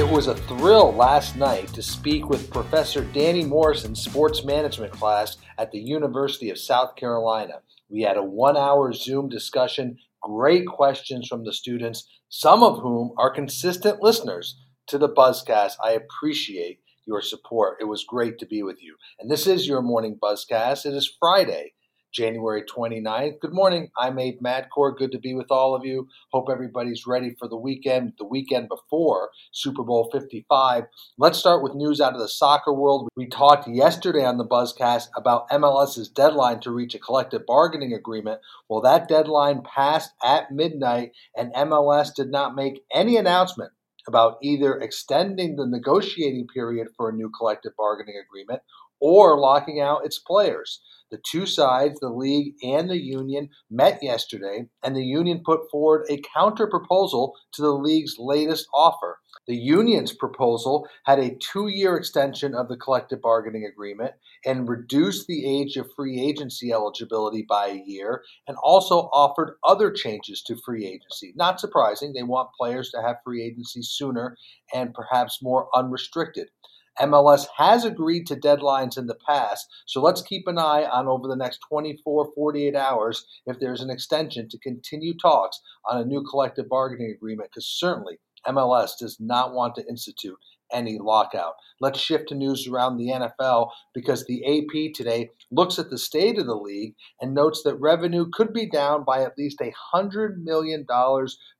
It was a thrill last night to speak with Professor Danny Morrison's sports management class at the University of South Carolina. We had a one hour Zoom discussion, great questions from the students, some of whom are consistent listeners to the Buzzcast. I appreciate your support. It was great to be with you. And this is your morning Buzzcast. It is Friday, January 29th. Good morning. I'm Abe Madkour. Good to be with all of you. Hope everybody's ready for the weekend, the weekend before Super Bowl 55. Let's start with news out of the soccer world. We talked yesterday on the Buzzcast about MLS's deadline to reach a collective bargaining agreement. Well, that deadline passed at midnight, and MLS did not make any announcement about either extending the negotiating period for a new collective bargaining agreement or locking out its players. The two sides, the league and the union, met yesterday, and the union put forward a counter proposal to the league's latest offer. The union's proposal had a two year extension of the collective bargaining agreement and reduced the age of free agency eligibility by a year, and also offered other changes to free agency. Not surprising, they want players to have free agency sooner and perhaps more unrestricted. MLS has agreed to deadlines in the past, so let's keep an eye on over the next 24, 48 hours if there's an extension to continue talks on a new collective bargaining agreement, because certainly MLS does not want to institute any lockout. Let's shift to news around the NFL because the AP today looks at the state of the league and notes that revenue could be down by at least $100 million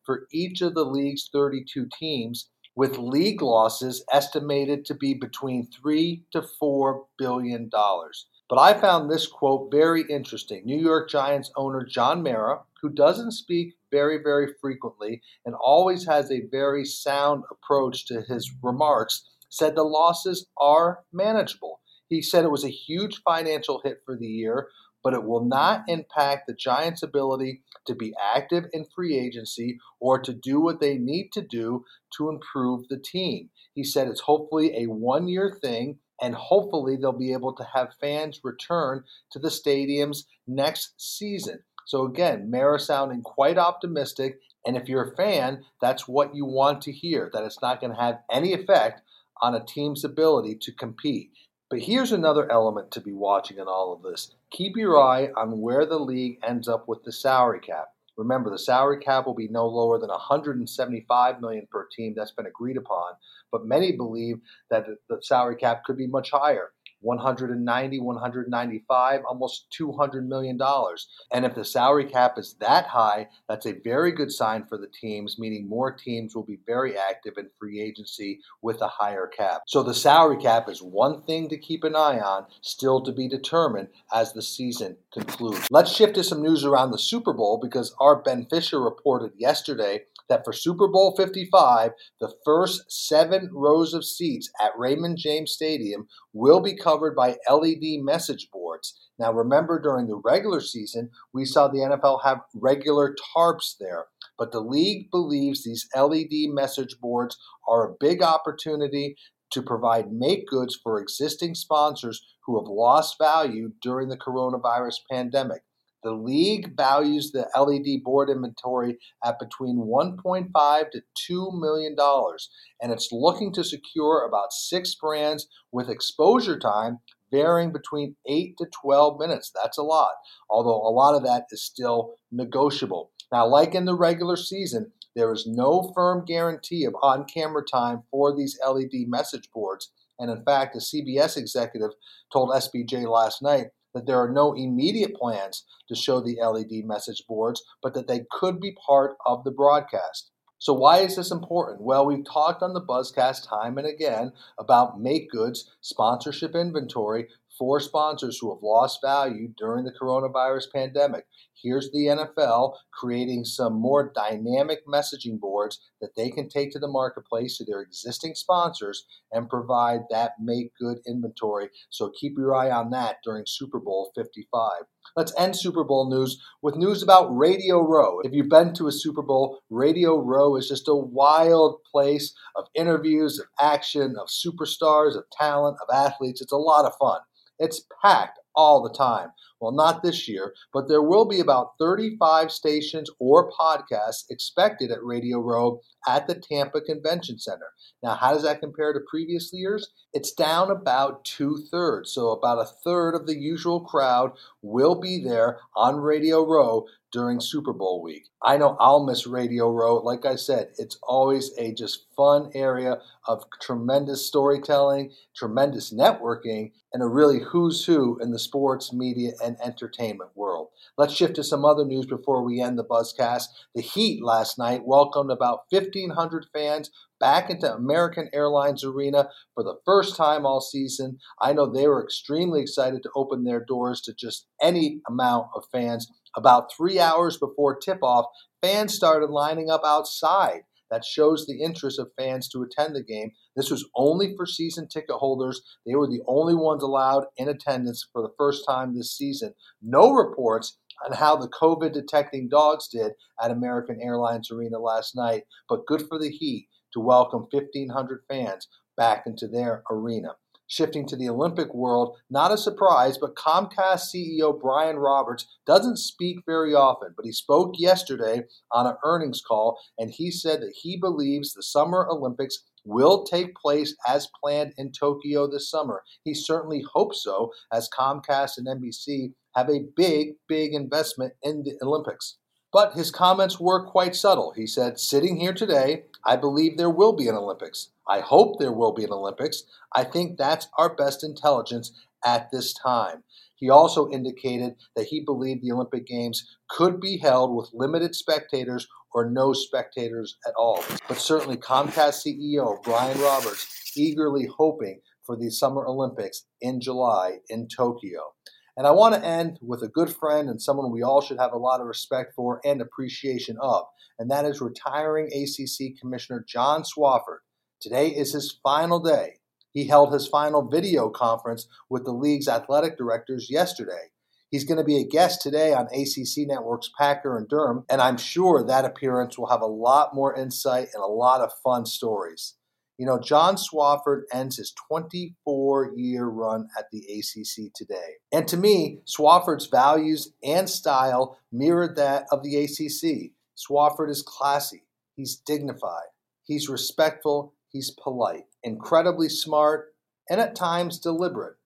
for each of the league's 32 teams with league losses estimated to be between 3 to 4 billion dollars. But I found this quote very interesting. New York Giants owner John Mara, who doesn't speak very, very frequently and always has a very sound approach to his remarks, said the losses are manageable. He said it was a huge financial hit for the year, but it will not impact the Giants' ability to be active in free agency or to do what they need to do to improve the team. He said it's hopefully a one year thing, and hopefully they'll be able to have fans return to the stadiums next season. So, again, Mara sounding quite optimistic. And if you're a fan, that's what you want to hear that it's not going to have any effect on a team's ability to compete. But here's another element to be watching in all of this. Keep your eye on where the league ends up with the salary cap. Remember, the salary cap will be no lower than 175 million per team. That's been agreed upon, but many believe that the salary cap could be much higher. 190, 195, almost 200 million dollars. And if the salary cap is that high, that's a very good sign for the teams, meaning more teams will be very active in free agency with a higher cap. So the salary cap is one thing to keep an eye on, still to be determined as the season concludes. Let's shift to some news around the Super Bowl because our Ben Fisher reported yesterday that for Super Bowl 55, the first seven rows of seats at Raymond James Stadium will be covered by LED message boards. Now, remember, during the regular season, we saw the NFL have regular tarps there. But the league believes these LED message boards are a big opportunity to provide make goods for existing sponsors who have lost value during the coronavirus pandemic. The league values the LED board inventory at between 1.5 to 2 million dollars, and it's looking to secure about six brands with exposure time varying between 8 to 12 minutes. That's a lot, although a lot of that is still negotiable. Now, like in the regular season, there is no firm guarantee of on camera time for these LED message boards. And in fact, a CBS executive told SBJ last night that there are no immediate plans to show the LED message boards, but that they could be part of the broadcast. So, why is this important? Well, we've talked on the Buzzcast time and again about make goods sponsorship inventory for sponsors who have lost value during the coronavirus pandemic. Here's the NFL creating some more dynamic messaging boards that they can take to the marketplace to their existing sponsors and provide that make good inventory. So keep your eye on that during Super Bowl 55. Let's end Super Bowl news with news about Radio Row. If you've been to a Super Bowl, Radio Row is just a wild place of interviews, of action, of superstars, of talent, of athletes. It's a lot of fun. It's packed all the time. Well, not this year, but there will be about 35 stations or podcasts expected at Radio Row at the Tampa Convention Center. Now, how does that compare to previous years? It's down about two thirds. So, about a third of the usual crowd will be there on Radio Row during Super Bowl week. I know I'll miss Radio Row. Like I said, it's always a just fun area of tremendous storytelling, tremendous networking, and a really who's who in the sports, media, and entertainment world. Let's shift to some other news before we end the Buzzcast. The Heat last night welcomed about 1,500 fans back into American Airlines Arena for the first time all season. I know they were extremely excited to open their doors to just any amount of fans. About three hours before tip off, fans started lining up outside. That shows the interest of fans to attend the game. This was only for season ticket holders. They were the only ones allowed in attendance for the first time this season. No reports on how the COVID detecting dogs did at American Airlines Arena last night, but good for the Heat to welcome 1,500 fans back into their arena. Shifting to the Olympic world, not a surprise, but Comcast CEO Brian Roberts doesn't speak very often, but he spoke yesterday on an earnings call and he said that he believes the Summer Olympics will take place as planned in Tokyo this summer. He certainly hopes so, as Comcast and NBC have a big, big investment in the Olympics. But his comments were quite subtle. He said, Sitting here today, I believe there will be an Olympics. I hope there will be an Olympics. I think that's our best intelligence at this time. He also indicated that he believed the Olympic Games could be held with limited spectators or no spectators at all. But certainly, Comcast CEO Brian Roberts eagerly hoping for the Summer Olympics in July in Tokyo. And I want to end with a good friend and someone we all should have a lot of respect for and appreciation of, and that is retiring ACC Commissioner John Swofford. Today is his final day. He held his final video conference with the league's athletic directors yesterday. He's going to be a guest today on ACC Network's Packer and Durham, and I'm sure that appearance will have a lot more insight and a lot of fun stories. You know, John Swofford ends his 24 year run at the ACC today. And to me, Swofford's values and style mirrored that of the ACC. Swofford is classy, he's dignified, he's respectful, he's polite, incredibly smart, and at times deliberate.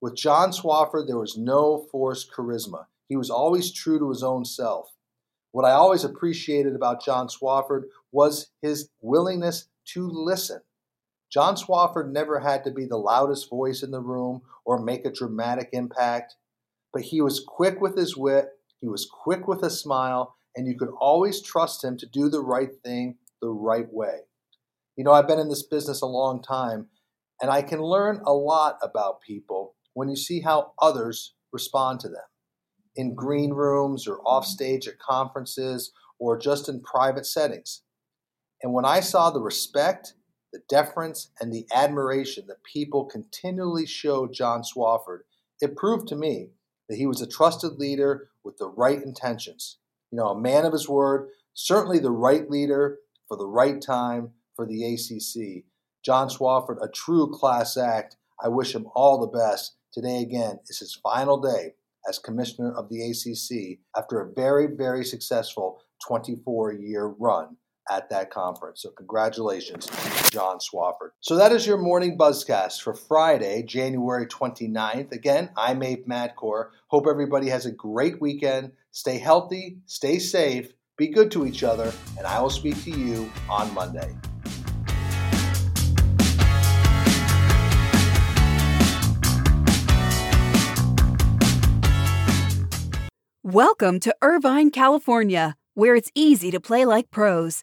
With John Swofford, there was no forced charisma. He was always true to his own self. What I always appreciated about John Swofford was his willingness to listen. John Swofford never had to be the loudest voice in the room or make a dramatic impact, but he was quick with his wit, he was quick with a smile, and you could always trust him to do the right thing the right way. You know, I've been in this business a long time, and I can learn a lot about people when you see how others respond to them in green rooms or offstage at conferences or just in private settings. And when I saw the respect, the deference, and the admiration that people continually showed John Swofford, it proved to me that he was a trusted leader with the right intentions. You know, a man of his word, certainly the right leader for the right time for the ACC. John Swofford, a true class act. I wish him all the best. Today, again, is his final day as commissioner of the ACC after a very, very successful 24 year run at that conference. So, congratulations, John Swofford. So, that is your morning buzzcast for Friday, January 29th. Again, I'm Abe Madkour. Hope everybody has a great weekend. Stay healthy, stay safe, be good to each other, and I will speak to you on Monday. Welcome to Irvine, California, where it's easy to play like pros.